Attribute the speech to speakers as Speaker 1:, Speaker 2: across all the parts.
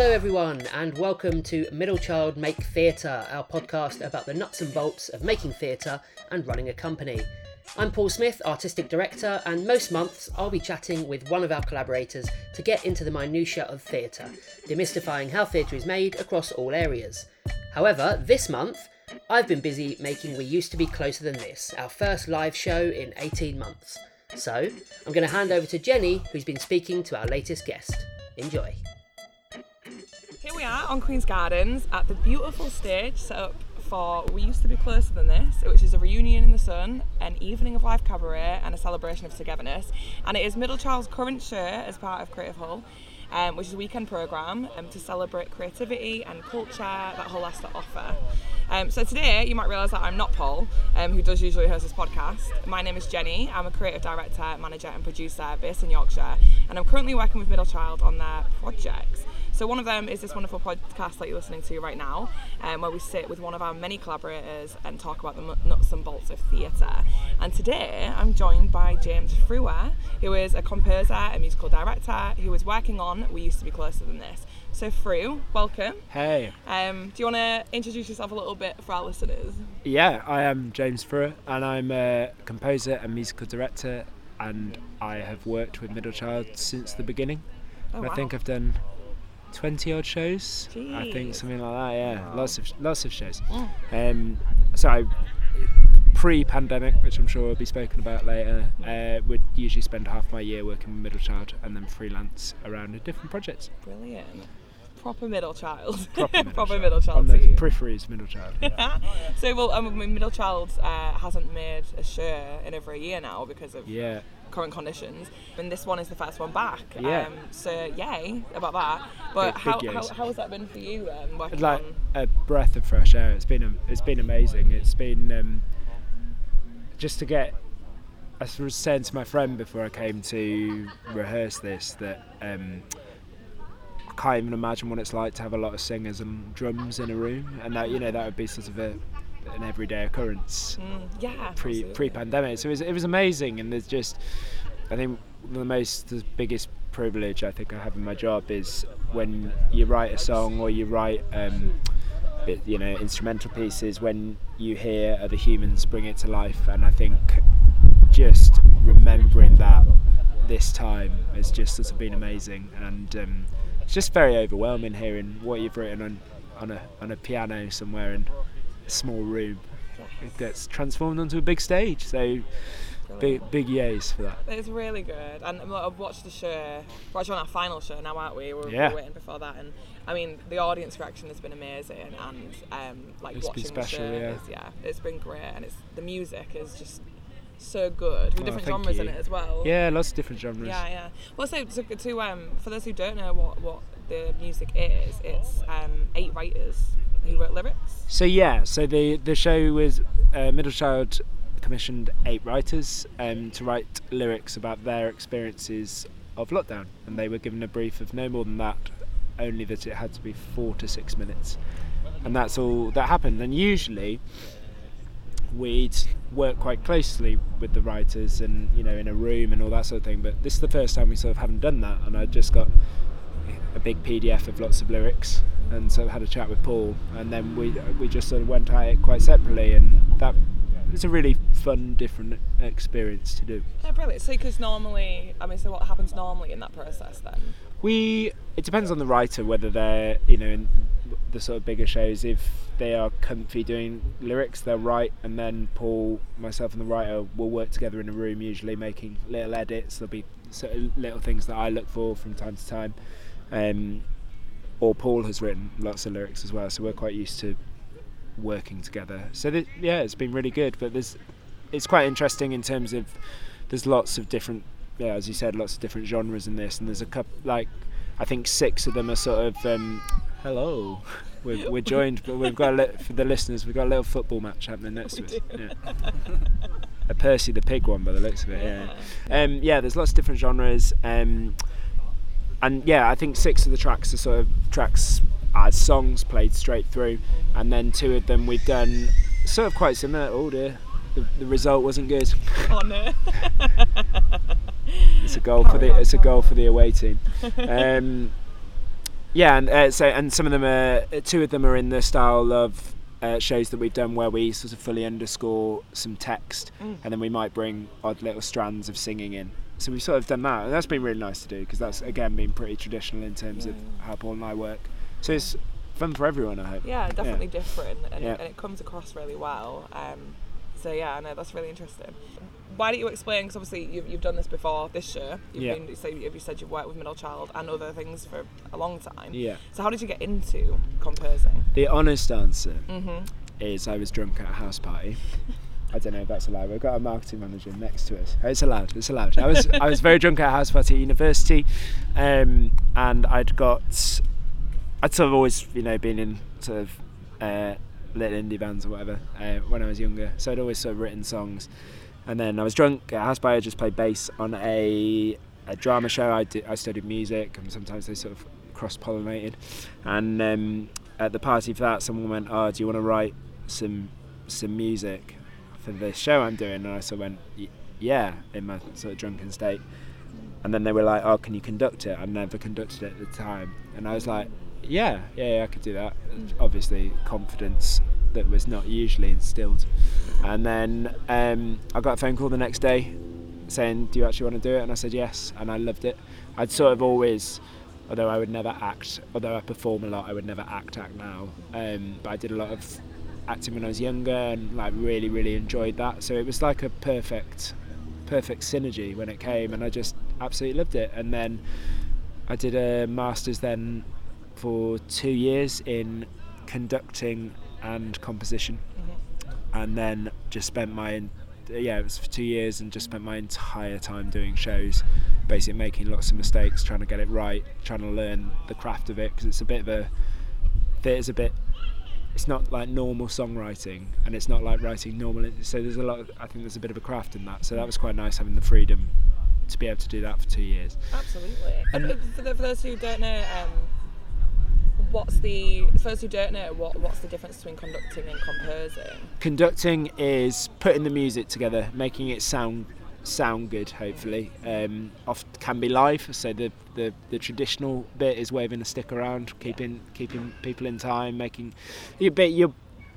Speaker 1: Hello, everyone, and welcome to Middle Child Make Theatre, our podcast about the nuts and bolts of making theatre and running a company. I'm Paul Smith, Artistic Director, and most months I'll be chatting with one of our collaborators to get into the minutiae of theatre, demystifying how theatre is made across all areas. However, this month I've been busy making We Used to Be Closer Than This, our first live show in 18 months. So, I'm going to hand over to Jenny, who's been speaking to our latest guest. Enjoy.
Speaker 2: We are on Queen's Gardens at the beautiful stage set up for We Used to Be Closer Than This, which is a reunion in the sun, an evening of live cabaret, and a celebration of togetherness. And it is Middle Child's current show as part of Creative Hull. Um, which is a weekend programme um, to celebrate creativity and culture that Hull has to offer. Um, so today you might realise that I'm not Paul, um, who does usually host this podcast. My name is Jenny. I'm a creative director, manager, and producer based in Yorkshire, and I'm currently working with Middle Child on their projects. So one of them is this wonderful podcast that you're listening to right now, um, where we sit with one of our many collaborators and talk about the nuts and bolts of theatre. And today I'm joined by James Frewer, who is a composer and musical director who is working on We Used to Be Closer Than This. So Frew, welcome.
Speaker 3: Hey.
Speaker 2: Um, do you want to introduce yourself a little bit for our listeners?
Speaker 3: Yeah, I am James Frewer and I'm a composer and musical director and I have worked with Middle Child since the beginning.
Speaker 2: Oh,
Speaker 3: I think I've done 20 odd shows. I think something like that. Yeah,
Speaker 2: Wow.
Speaker 3: lots of lots of shows.
Speaker 2: Mm.
Speaker 3: Um, so I, pre-pandemic, which I'm sure will be spoken about later, uh, would usually spend half my year working with Middle Child and then freelance around in different projects.
Speaker 2: Brilliant. Proper middle child.
Speaker 3: Proper Middle
Speaker 2: Proper
Speaker 3: Child.
Speaker 2: middle child.
Speaker 3: On the
Speaker 2: you.
Speaker 3: peripheries, Middle Child.
Speaker 2: so well, um, Middle Child uh, hasn't made a show in over a year now because of
Speaker 3: yeah.
Speaker 2: Current conditions, and this one is the first one back.
Speaker 3: Yeah.
Speaker 2: Um, so yay about that. But
Speaker 3: Big-
Speaker 2: how,
Speaker 3: big
Speaker 2: how, how has that been for you? Working
Speaker 3: like
Speaker 2: on
Speaker 3: a breath of fresh air. It's been it's been amazing. It's been um, just to get. I was saying to my friend before I came to rehearse this that um, I can't even imagine what it's like to have a lot of singers and drums in a room, and that you know that would be sort of a, an everyday occurrence
Speaker 2: Mm, yeah.
Speaker 3: pre pre pandemic. So it was, it was amazing, and there's just I think the most the biggest privilege I think I have in my job is when you write a song or you write um, bit, you know instrumental pieces when you hear other humans bring it to life, and I think just remembering that this time has just sort of been amazing, and um, it's just very overwhelming hearing what you've written on on a on a piano somewhere in a small room it gets transformed onto a big stage. So big big yays for that.
Speaker 2: It's really good, and I've watched the show. We're actually on our final show now, aren't we? We're,
Speaker 3: Yeah.
Speaker 2: we're waiting before that, and I mean, the audience reaction has been amazing, and um, like
Speaker 3: It's
Speaker 2: watching
Speaker 3: special,
Speaker 2: the show,
Speaker 3: yeah.
Speaker 2: is, yeah, it's been great, and it's the music is just so good with
Speaker 3: Oh,
Speaker 2: different genres in it as well.
Speaker 3: Yeah, lots of different genres.
Speaker 2: Yeah, yeah. Well, so to, to um, for those who don't know what what the music is, it's um, eight writers who wrote lyrics.
Speaker 3: So yeah, so the the show was uh, Middle Child commissioned eight writers um, to write lyrics about their experiences of lockdown, and they were given a brief of no more than that, only that it had to be four to six minutes, and that's all that happened. And usually, we'd work quite closely with the writers, and you know, in a room and all that sort of thing. But this is the first time we sort of haven't done that, and I just got a big PDF of lots of lyrics, and so had a chat with Paul, and then we we just sort of went at it quite separately, and that was a really fun, different experience to do.
Speaker 2: Yeah, brilliant. So, because normally, I mean, so what happens normally in that process then?
Speaker 3: We it depends on the writer whether they're you know in the sort of bigger shows if they are comfy doing lyrics they'll write and then Paul myself and the writer will work together in a room usually making little edits there'll be sort of little things that I look for from time to time um, or Paul has written lots of lyrics as well so we're quite used to working together. So th- yeah it's been really good but there's it's quite interesting in terms of there's lots of different yeah as you said lots of different genres in this and there's a couple like I think six of them are sort of um, hello. we're, we're joined but we've got a li- for the listeners we've got a little football match happening next to us. Yeah. a Percy the pig one by the looks of it yeah. Um, yeah there's lots of different genres um, and yeah I think six of the tracks are sort of tracks as songs played straight through and then two of them we've done sort of quite similar oh dear the, the result wasn't good
Speaker 2: Oh no.
Speaker 3: it's a goal for the it's a goal for the away team um, yeah, and uh, so and some of them are two of them are in the style of uh, shows that we've done where we sort of fully underscore some text,
Speaker 2: Mm.
Speaker 3: and then we might bring odd little strands of singing in. So we've sort of done that, and that's been really nice to do because that's again been pretty traditional in terms of how Paul and I work. So it's fun for everyone, I hope.
Speaker 2: Yeah, definitely different, and,
Speaker 3: Yeah.
Speaker 2: it, and it comes across really well. Um, so yeah, I know that's really interesting. Why don't you explain? Because obviously you've, you've done this before this year. You've
Speaker 3: Yeah.
Speaker 2: been so you said you've worked with Middle Child and other things for a long time.
Speaker 3: Yeah.
Speaker 2: So how did you get into composing?
Speaker 3: The honest answer
Speaker 2: Mm-hmm.
Speaker 3: is I was drunk at a house party. I don't know if that's allowed. We've got a marketing manager next to us. It's allowed. It's allowed. I was I was very drunk at a house party at university, um, and I'd got I'd sort of always you know been in sort of uh, little indie bands or whatever uh, when I was younger. So I'd always sort of written songs, and then I was drunk at a house party. I just played bass on a a drama show. I did, I studied music, and sometimes they sort of cross pollinated. And um, at the party for that, someone went, "Oh, do you want to write some some music for this show I'm doing?" And I sort of went, "Yeah," in my sort of drunken state. And then they were like, "Oh, can you conduct it?" I'd never conducted it at the time, and I was like, "Yeah, yeah, yeah I could do that." Obviously, confidence that was not usually instilled. And then um, I got a phone call the next day saying, "Do you actually want to do it?" And I said yes, and I loved it. I'd sort of always, although I would never act, although I perform a lot, I would never act act now. Um, but I did a lot of acting when I was younger, and like really, really enjoyed that. So it was like a perfect, perfect synergy when it came, and I just absolutely loved it. And then I did a masters then for two years in conducting and composition mm-hmm. and then just spent my yeah it was for two years and just spent my entire time doing shows basically making lots of mistakes trying to get it right trying to learn the craft of it because it's a bit of a there's a bit it's not like normal songwriting and it's not like writing normal so there's a lot of, i think there's a bit of a craft in that so that was quite nice having the freedom to be able to do that for two years
Speaker 2: Absolutely.
Speaker 3: And-
Speaker 2: for those who don't know, um, what's the for those who don't know, what what's the difference between conducting and composing?
Speaker 3: conducting is putting the music together, making it sound sound good. Hopefully, um, oft can be live. So the, the, the traditional bit is waving a stick around, keeping keeping people in time, making your bit your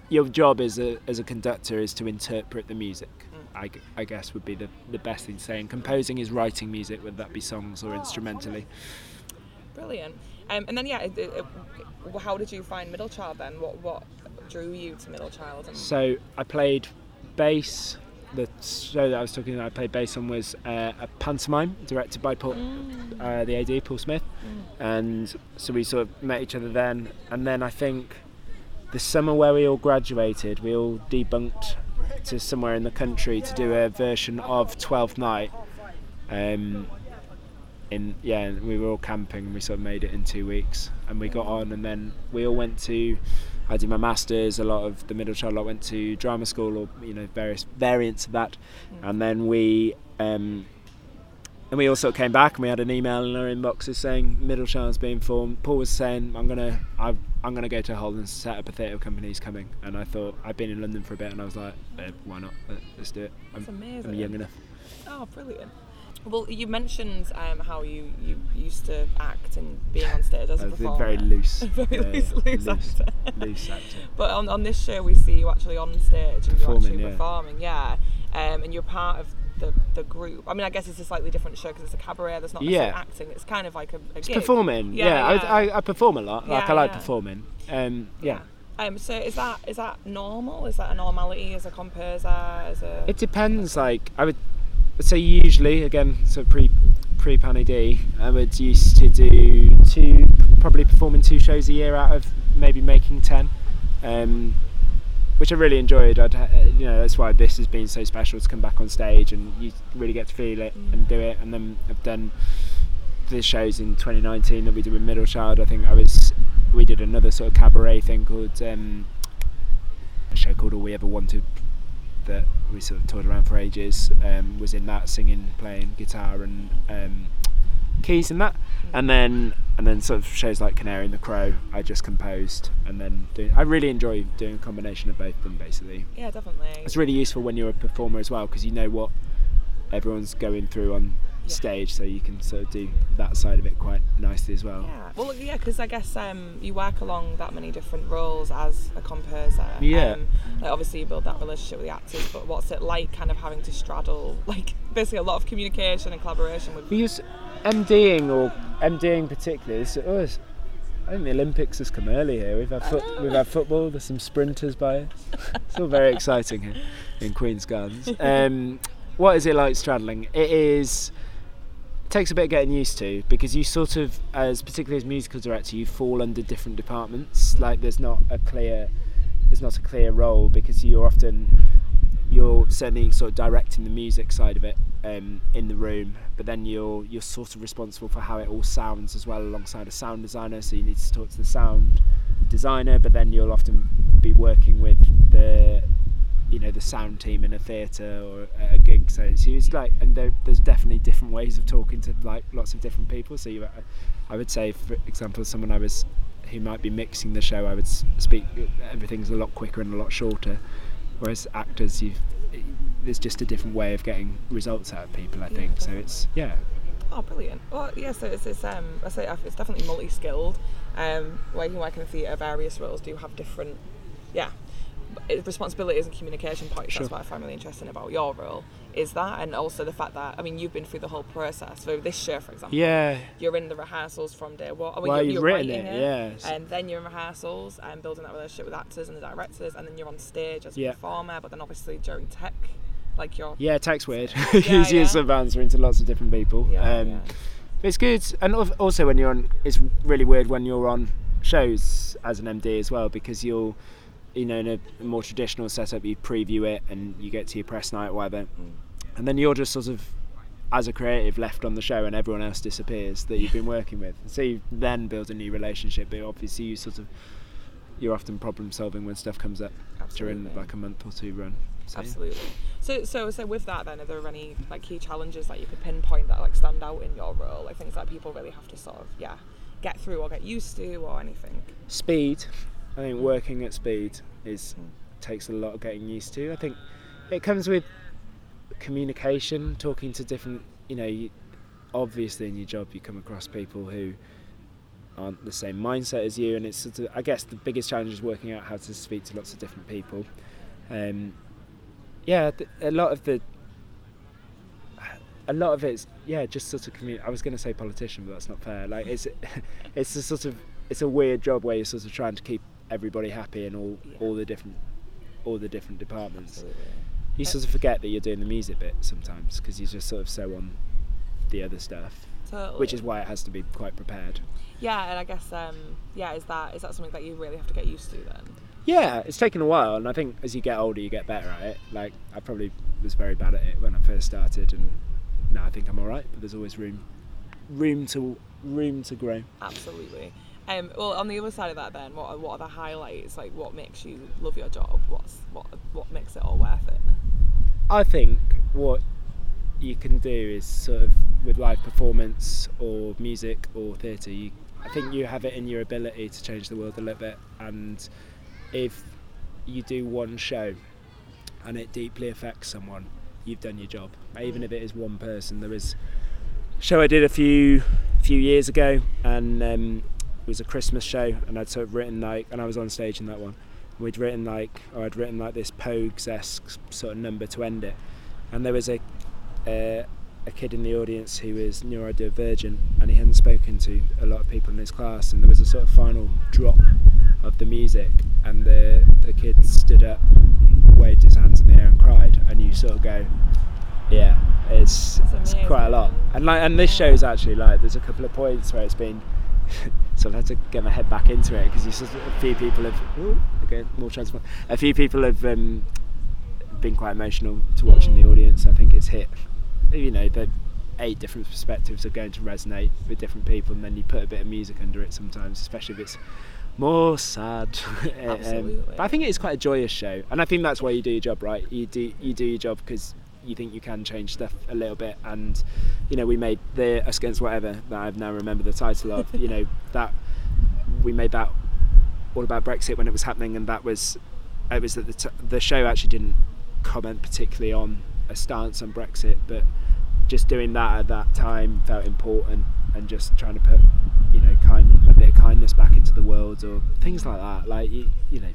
Speaker 3: your job as a as a conductor is to interpret the music. I, I guess would be the, the best thing to say. And composing is writing music, whether that be songs or instrumentally.
Speaker 2: Brilliant. Um, and then yeah, it, it, it- how did you find Middle Child then? What what drew you to Middle Child? And
Speaker 3: So I played bass. The show that I was talking about, I played bass on was uh, a pantomime directed by Paul, uh, the AD, Paul Smith. And so we sort of met each other then. And then I think the summer where we all graduated, we all debunked to somewhere in the country to do a version of Twelfth Night. Um, in yeah, we were all camping. and We sort of made it in two weeks, and we got on. And then we all went to. I did my masters. A lot of the middle child lot went to drama school, or you know various variants of that. And then we. Um, and we all sort of came back and we had an email in our inboxes saying middle child's being formed. Paul was saying I'm gonna I, I'm gonna go to Hull and set up a theatre company. He's coming, and I thought I'd been in London for a bit, and I was like, eh, why not? Let- Let's do it. I'm,
Speaker 2: That's amazing.
Speaker 3: I'm young enough.
Speaker 2: Oh, brilliant. Well, you mentioned um, how you, you used to act and being on stage as a performer.
Speaker 3: very loose,
Speaker 2: Very
Speaker 3: Yeah,
Speaker 2: loose,
Speaker 3: yeah,
Speaker 2: loose actor.
Speaker 3: loose actor.
Speaker 2: But on, on this show, we see you actually on stage and you're actually
Speaker 3: yeah.
Speaker 2: performing, yeah. Um, and you're part of the, the group. I mean, I guess it's a slightly different show because it's a cabaret. There's not
Speaker 3: Yeah.
Speaker 2: acting. It's kind of like a, a
Speaker 3: It's
Speaker 2: gig.
Speaker 3: performing.
Speaker 2: Yeah,
Speaker 3: Yeah. I, I, I perform a lot. Like I like performing. Um, yeah.
Speaker 2: Um, so is that is that normal? Is that a normality as a composer? As a
Speaker 3: It depends. Like I would say, usually again, so pre pre Panny I would used to do two, probably performing two shows a year out of maybe making ten, um, which I really enjoyed. I'd you know that's why this has been so special to come back on stage and you really get to feel it and do it. And then I've done the shows in 2019 that we did with Middle Child. I think I was we did another sort of cabaret thing called um, a show called All We Ever Wanted that we sort of toured around for ages. Um, was in that singing, playing guitar and um, keys and that, and then and then sort of shows like Canary and the Crow. I just composed and then doing. I really enjoy doing a combination of both of them. Basically,
Speaker 2: yeah, definitely.
Speaker 3: it's really useful when you're a performer as well because you know what everyone's going through on stage, so you can sort of do that side of it quite nicely as well.
Speaker 2: Yeah. Well, yeah, because I guess um, you work along that many different roles as a composer.
Speaker 3: Yeah.
Speaker 2: Um, like obviously, you build that relationship with the actors, but what's it like, kind of having to straddle, like, basically a lot of communication and collaboration with.
Speaker 3: Because MDing or MDing particularly, is, oh, I think the Olympics has come early here. We've had foot, we've had football. There's some sprinters by us. It's all very exciting here in Queen's Gardens. Um, what is it like straddling? It is takes a bit of getting used to because you sort of, as particularly as musical director, you fall under different departments. Like there's not a clear, there's not a clear role because you're often you're certainly sort of directing the music side of it um, in the room, but then you're you're sort of responsible for how it all sounds as well alongside a sound designer. So you need to talk to the sound designer, but then you'll often be working with the you know the sound team in a theatre or a gig. So it's, like, and there, there's definitely different ways of talking to like lots of different people. So you, I would say, for example, someone I was who might be mixing the show, I would speak. Everything's a lot quicker and a lot shorter. Whereas actors, you there's just a different way of getting results out of people. I think so. It's yeah.
Speaker 2: Oh, brilliant. Well, yeah, so it's, um, I say it's definitely multi-skilled. Um, where you can work in the theatre, various roles do have different, yeah, responsibilities and communication points. Sure. That's what I find really interesting about your role. Is that, and also the fact that I mean, you've been through the whole process. For this show, for example,
Speaker 3: yeah,
Speaker 2: you're in the rehearsals from day one.
Speaker 3: Well, you're, you've you're written it, it, yes.
Speaker 2: and then you're in rehearsals and building that relationship with actors and the directors, and then you're on stage as a yeah. performer. But then obviously during tech, like you're
Speaker 3: yeah, tech's weird. yeah, yeah. sort of answer into lots of different people. Yeah, um, yeah. It's good, and also when you're on, it's really weird when you're on shows as an MD as well because you'll you know, in a more traditional setup, you preview it and you get to your press night, whatever, mm. and then you're just sort of, as a creative, left on the show, and everyone else disappears that you've been working with. So you then build a new relationship, but obviously you sort of, you're often problem solving when stuff comes up Absolutely. during like a month or two run.
Speaker 2: So, Absolutely. So, so, so with that, then, are there any like key challenges that you could pinpoint that like stand out in your role, like things that people really have to sort of, yeah, get through or get used to or anything?
Speaker 3: Speed. I think working at speed is takes a lot of getting used to. I think it comes with communication, talking to different. You know, you, obviously in your job you come across people who aren't the same mindset as you, and it's sort of, I guess the biggest challenge is working out how to speak to lots of different people. Um, yeah, a lot of the a lot of it's yeah just sort of community. I was going to say politician, but that's not fair. Like it's it's a sort of it's a weird job where you're sort of trying to keep everybody happy in all yeah. all the different all the different departments. Absolutely. You sort of forget that you're doing the music bit sometimes because you're just sort of so on the other stuff. Totally. Which is why it has to be quite prepared.
Speaker 2: Yeah, and I guess um, yeah, is that is that something that you really have to get used to then?
Speaker 3: Yeah, it's taken a while, and I think as you get older, you get better at it. Like I probably was very bad at it when I first started, and now I think I'm all right. But there's always room, room to room to grow.
Speaker 2: Absolutely. Um, well, on the other side of that, then, what are, what are the highlights? Like, what makes you love your job? What's what what makes it all worth it?
Speaker 3: I think what you can do is sort of with live performance or music or theatre. You, I think you have it in your ability to change the world a little bit. And if you do one show and it deeply affects someone, you've done your job. Even if it is one person. there is show I did a few few years ago, and um, it was a Christmas show, and I'd sort of written like, and I was on stage in that one. We'd written like, or I'd written like this Pogues-esque sort of number to end it, and there was a uh, a kid in the audience who was neurodivergent, and he hadn't spoken to a lot of people in his class, and there was a sort of final drop of the music, and the the kid stood up, waved his hands in the air, and cried, and you sort of go, yeah, it's, it's quite a lot. And like, and this show's actually like, there's a couple of points where it's been so I've had to get my head back into it because a few people have ooh, okay more transport. A few people have um, been quite emotional to watching the audience. I think it's hit you know the eight different perspectives are going to resonate with different people, and then you put a bit of music under it sometimes, especially if it's more sad.
Speaker 2: um,
Speaker 3: but I think it is quite a joyous show, and I think that's why you do your job, right? You do you do your job because you think you can change stuff a little bit. And you know, we made the Us Against Whatever that I've now remembered the title of. you know, that we made that all about Brexit when it was happening, and that was it was that the, t- the show actually didn't comment particularly on a stance on Brexit, but just doing that at that time felt important, and just trying to put you know kind a bit of kindness back into the world or things like that. Like you, you know,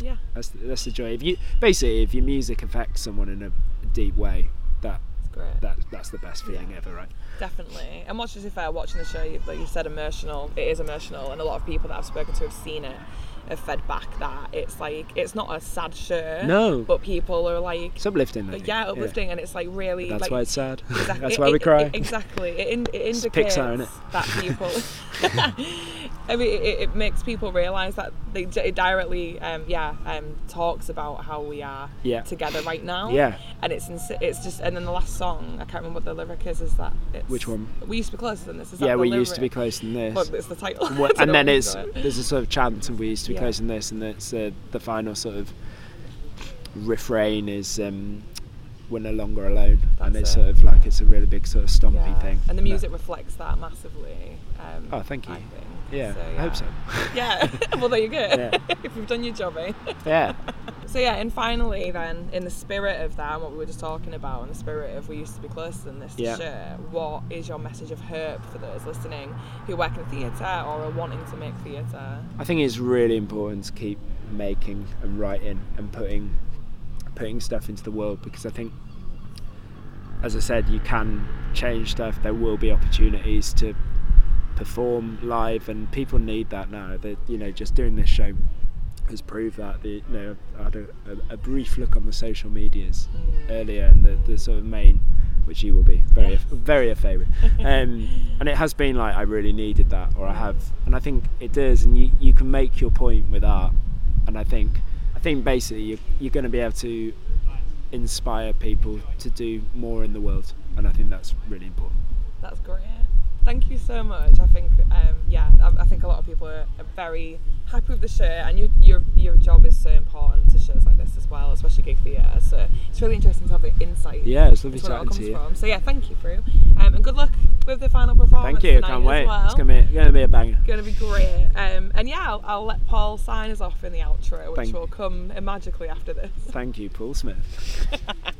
Speaker 2: Yeah.
Speaker 3: that's the, that's the joy. If you basically if your music affects someone in a deep way, that
Speaker 2: great.
Speaker 3: that that's the best feeling ever, right?
Speaker 2: Definitely. And much as if I watching the show, you- like you said, emotional. It is emotional, and a lot of people that I've spoken to have seen it have fed back that it's like it's not a sad show.
Speaker 3: No.
Speaker 2: But people are like,
Speaker 3: It's uplifting. Think.
Speaker 2: yeah, uplifting, and it's like really.
Speaker 3: That's
Speaker 2: like,
Speaker 3: why it's sad.
Speaker 2: Exactly.
Speaker 3: That's why we cry.
Speaker 2: it- exactly. It, in, it indicates
Speaker 3: Pixar, innit?
Speaker 2: that people. I mean, it, it makes people realise that they it directly, um, yeah, um, talks about how we are
Speaker 3: Yeah.
Speaker 2: together right now.
Speaker 3: Yeah.
Speaker 2: And it's insi- it's just and then the last song I can't remember what the lyric is. Is that it's,
Speaker 3: Which one?
Speaker 2: We used to be closer than this. Is that
Speaker 3: yeah, we used to be
Speaker 2: lyric?
Speaker 3: closer than this.
Speaker 2: But it's the title.
Speaker 3: Well, and then it's
Speaker 2: it
Speaker 3: there's a sort of chant and we used to be
Speaker 2: Yeah.
Speaker 3: closer this, and it's uh, the final sort of refrain is um, we're no longer alone, and it's
Speaker 2: it.
Speaker 3: sort of like it's a really big sort of stompy
Speaker 2: Yeah.
Speaker 3: thing.
Speaker 2: And the music reflects that massively. Um,
Speaker 3: Oh, thank you.
Speaker 2: I think.
Speaker 3: yeah,
Speaker 2: So,
Speaker 3: I hope so.
Speaker 2: Yeah. well, there you go.
Speaker 3: Yeah.
Speaker 2: if you've done your job, eh?
Speaker 3: yeah,
Speaker 2: So yeah, and finally, then, in the spirit of that, and what we were just talking about, in the spirit of we used to be closer than this
Speaker 3: Yeah.
Speaker 2: share, what is your message of hope for those listening who work in theatre or are wanting to make theatre?
Speaker 3: I think it's really important to keep making and writing and putting putting stuff into the world because I think, as I said, you can change stuff. There will be opportunities to perform live, and people need that now. That you know, just doing this show has proved that. The, you know, I had a, a, a brief look on the social medias earlier, and the, the sort of main, which you will be very very a favourite, um, and it has been like I really needed that, or I have, and I think it does, and you you can make your point with art, and I think I think basically you, you're going to be able to inspire people to do more in the world, and I think that's really important.
Speaker 2: That's great. Thank you so much. I think, um, yeah, I, I think a lot of people are, are very happy with the show, and you, your your job is so important to shows like this as well, especially gig theatre. So it's really interesting to have the insight.
Speaker 3: Yeah, it's lovely
Speaker 2: where it
Speaker 3: chatting to you.
Speaker 2: from. So yeah, thank you, Fru, um, and good luck with the final performance
Speaker 3: Thank you. Can't
Speaker 2: as
Speaker 3: wait.
Speaker 2: well.
Speaker 3: It's gonna be gonna be a banger.
Speaker 2: Going to be great. Um, and yeah, I'll, I'll let Paul sign us off in the outro, which
Speaker 3: Thank-
Speaker 2: will come magically after this.
Speaker 3: Thank you, Paul Smith.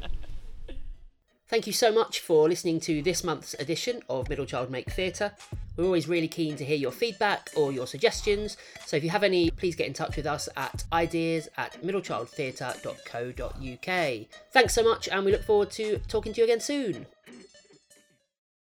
Speaker 1: Thank you so much for listening to this month's edition of Middle Child Make Theatre. We're always really keen to hear your feedback or your suggestions, so if you have any, please get in touch with us at ideas at middlechildtheatre.co.uk. Thanks so much, and we look forward to talking to you again soon.